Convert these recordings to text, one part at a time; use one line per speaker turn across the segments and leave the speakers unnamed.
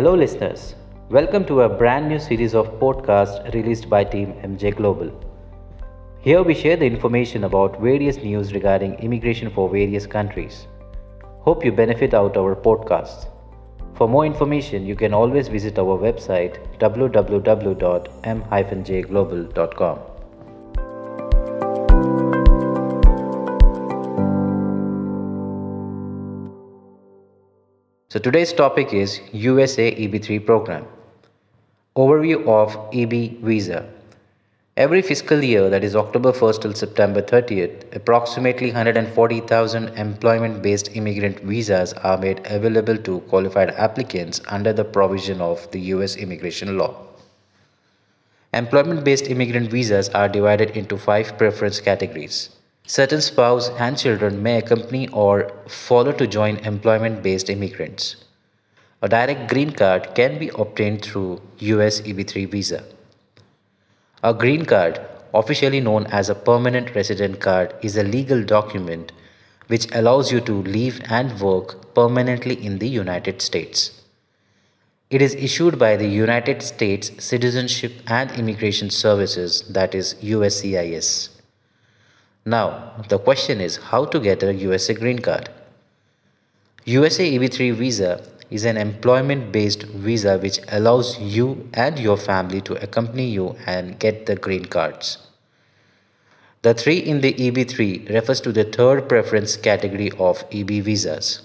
Hello, listeners. Welcome to a brand new series of podcasts released by Team MJ Global. Here we share the information about various news regarding immigration for various countries. Hope you benefit out our podcasts. For more information, you can always visit our website www.m-jglobal.com. So today's topic is USA EB3 program. Overview of EB visa. Every fiscal year, that is October 1st till September 30th, approximately 140,000 employment based immigrant visas are made available to qualified applicants under the provision of the US immigration law. Employment based immigrant visas are divided into five preference categories. Certain spouse and children may accompany or follow to join employment based immigrants. A direct green card can be obtained through US EB3 visa. A green card, officially known as a permanent resident card, is a legal document which allows you to live and work permanently in the United States. It is issued by the United States Citizenship and Immigration Services, that is USCIS. Now, the question is how to get a USA green card. USA EB3 visa is an employment based visa which allows you and your family to accompany you and get the green cards. The 3 in the EB3 refers to the third preference category of EB visas.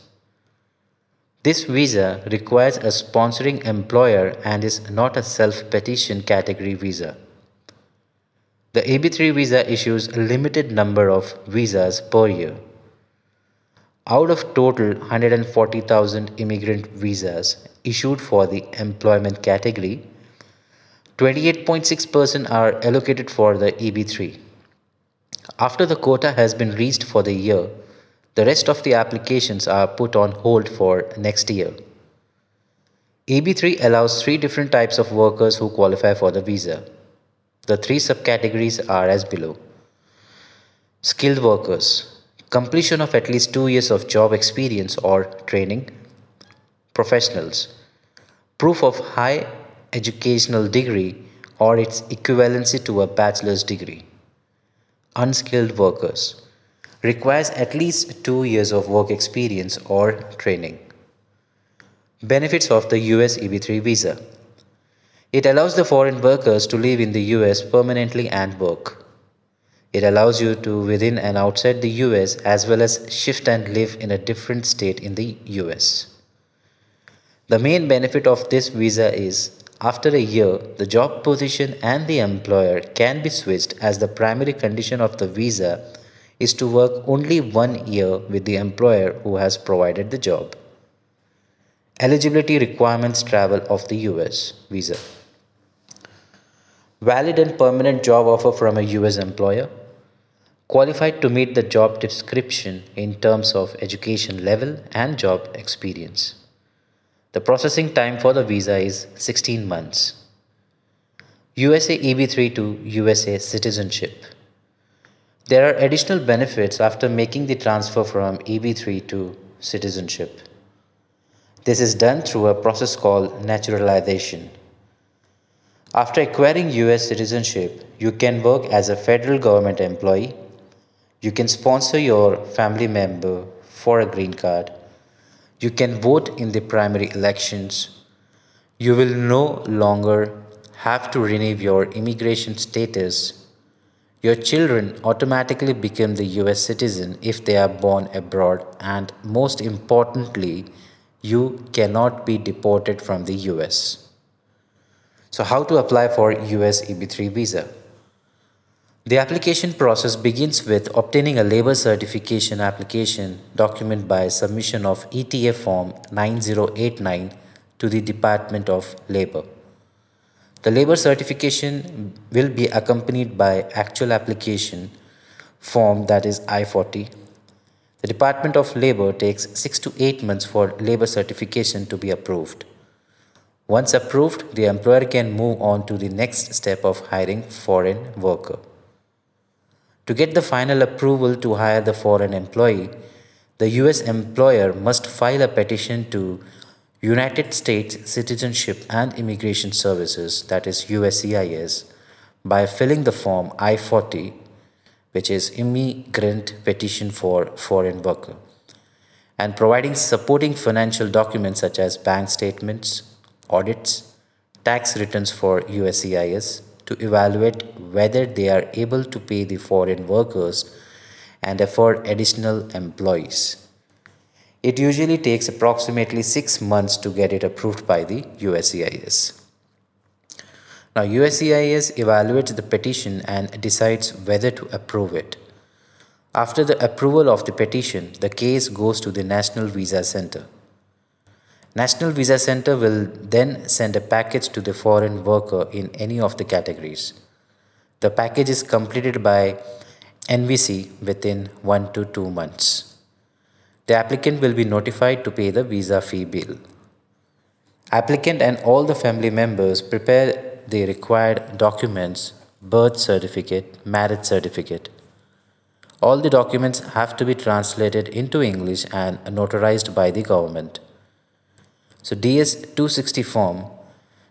This visa requires a sponsoring employer and is not a self petition category visa. The EB3 visa issues a limited number of visas per year. Out of total 140,000 immigrant visas issued for the employment category, 28.6% are allocated for the EB3. After the quota has been reached for the year, the rest of the applications are put on hold for next year. EB3 allows three different types of workers who qualify for the visa. The three subcategories are as below skilled workers, completion of at least two years of job experience or training, professionals, proof of high educational degree or its equivalency to a bachelor's degree, unskilled workers, requires at least two years of work experience or training. Benefits of the US EB3 visa. It allows the foreign workers to live in the US permanently and work. It allows you to within and outside the US as well as shift and live in a different state in the US. The main benefit of this visa is after a year, the job position and the employer can be switched as the primary condition of the visa is to work only one year with the employer who has provided the job. Eligibility requirements travel of the US visa valid and permanent job offer from a US employer, qualified to meet the job description in terms of education level and job experience. The processing time for the visa is 16 months. USA EB3 to USA citizenship. There are additional benefits after making the transfer from EB3 to citizenship. This is done through a process called naturalization. After acquiring US citizenship, you can work as a federal government employee. You can sponsor your family member for a green card. You can vote in the primary elections. You will no longer have to renew your immigration status. Your children automatically become the US citizen if they are born abroad, and most importantly, you cannot be deported from the US. So, how to apply for US EB3 visa? The application process begins with obtaining a labor certification application document by submission of ETA form 9089 to the Department of Labor. The labor certification will be accompanied by actual application form that is I-40. The Department of Labor takes 6 to 8 months for labor certification to be approved. Once approved, the employer can move on to the next step of hiring foreign worker. To get the final approval to hire the foreign employee, the US employer must file a petition to United States Citizenship and Immigration Services, that is USCIS, by filling the form I 40, which is Immigrant Petition for Foreign Worker, and providing supporting financial documents such as bank statements, audits, tax returns for USCIS to evaluate whether they are able to pay the foreign workers and afford additional employees. It usually takes approximately six months to get it approved by the USCIS. Now, USCIS evaluates the petition and decides whether to approve it. After the approval of the petition, the case goes to the National Visa Center. National Visa Center will then send a package to the foreign worker in any of the categories. The package is completed by NVC within 1 to 2 months the applicant will be notified to pay the visa fee bill. Applicant and all the family members prepare the required documents, birth certificate, marriage certificate. All the documents have to be translated into English and notarized by the government. So DS 260 form,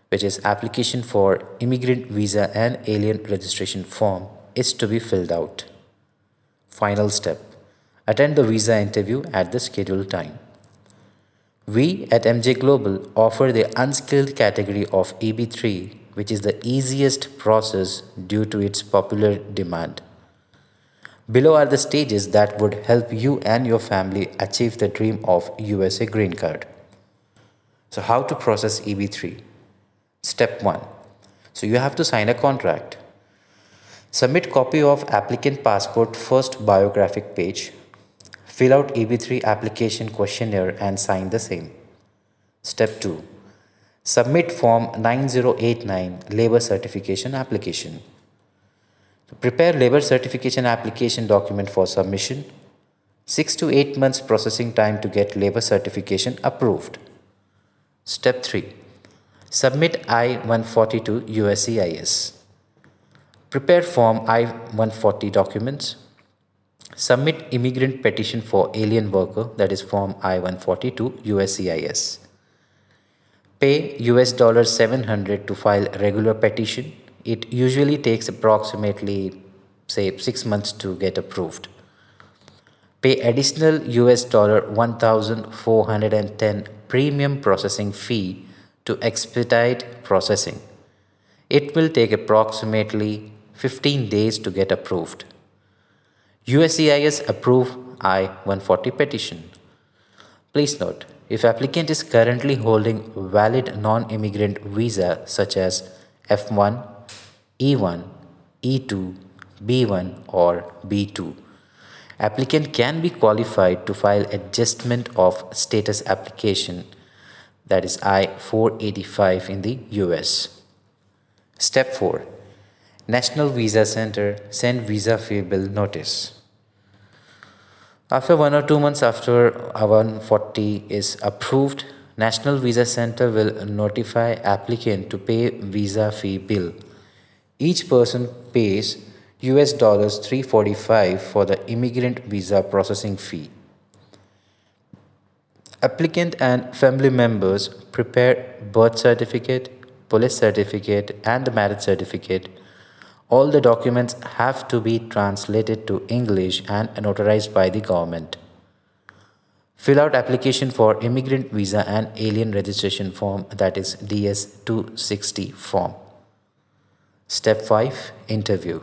which is application for immigrant visa and alien registration form, is to be filled out. Final step attend the visa interview at the scheduled time. We at MJ Global offer the unskilled category of EB3, which is the easiest process due to its popular demand. Below are the stages that would help you and your family achieve the dream of USA green card. So how to process EB3? Step 1. So you have to sign a contract. Submit copy of applicant passport first biographic page Fill out EB3 application questionnaire and sign the same. Step 2. Submit Form 9089 Labor Certification Application. Prepare labor certification application document for submission. 6 to 8 months processing time to get labor certification approved. Step 3. Submit I-140 to USCIS. Prepare Form I-140 documents. Submit immigrant petition for alien worker that is form I-140 to USCIS. Pay US dollar 700 to file regular petition. It usually takes approximately say 6 months to get approved. Pay additional US dollar 1410 premium processing fee to expedite processing. It will take approximately 15 days to get approved. USCIS approve I-140 petition. Please note, if applicant is currently holding valid non-immigrant visa such as F1, E1, E2, B1 or B2, applicant can be qualified to file adjustment of status application that is I-485 in the US. Step 4. National Visa Center send visa fee bill notice. After one or two months after I-140 is approved, National Visa Center will notify applicant to pay visa fee bill. Each person pays US dollars 345 for the immigrant visa processing fee. Applicant and family members prepare birth certificate, police certificate and the marriage certificate all the documents have to be translated to English and notarized by the government. Fill out application for immigrant visa and alien registration form that is DS 260 form. Step 5 Interview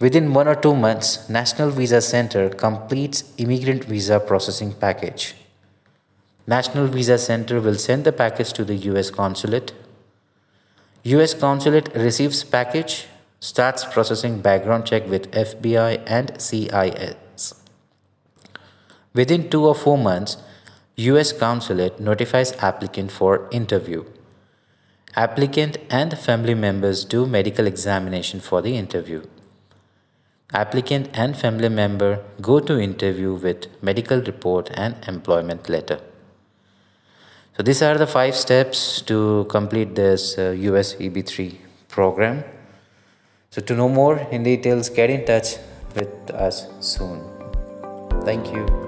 Within one or two months, National Visa Center completes immigrant visa processing package. National Visa Center will send the package to the US consulate. US consulate receives package starts processing background check with FBI and CIS. Within two or four months, US consulate notifies applicant for interview. Applicant and family members do medical examination for the interview. Applicant and family member go to interview with medical report and employment letter. So these are the five steps to complete this uh, US EB3 program. So to know more in details, get in touch with us soon. Thank you.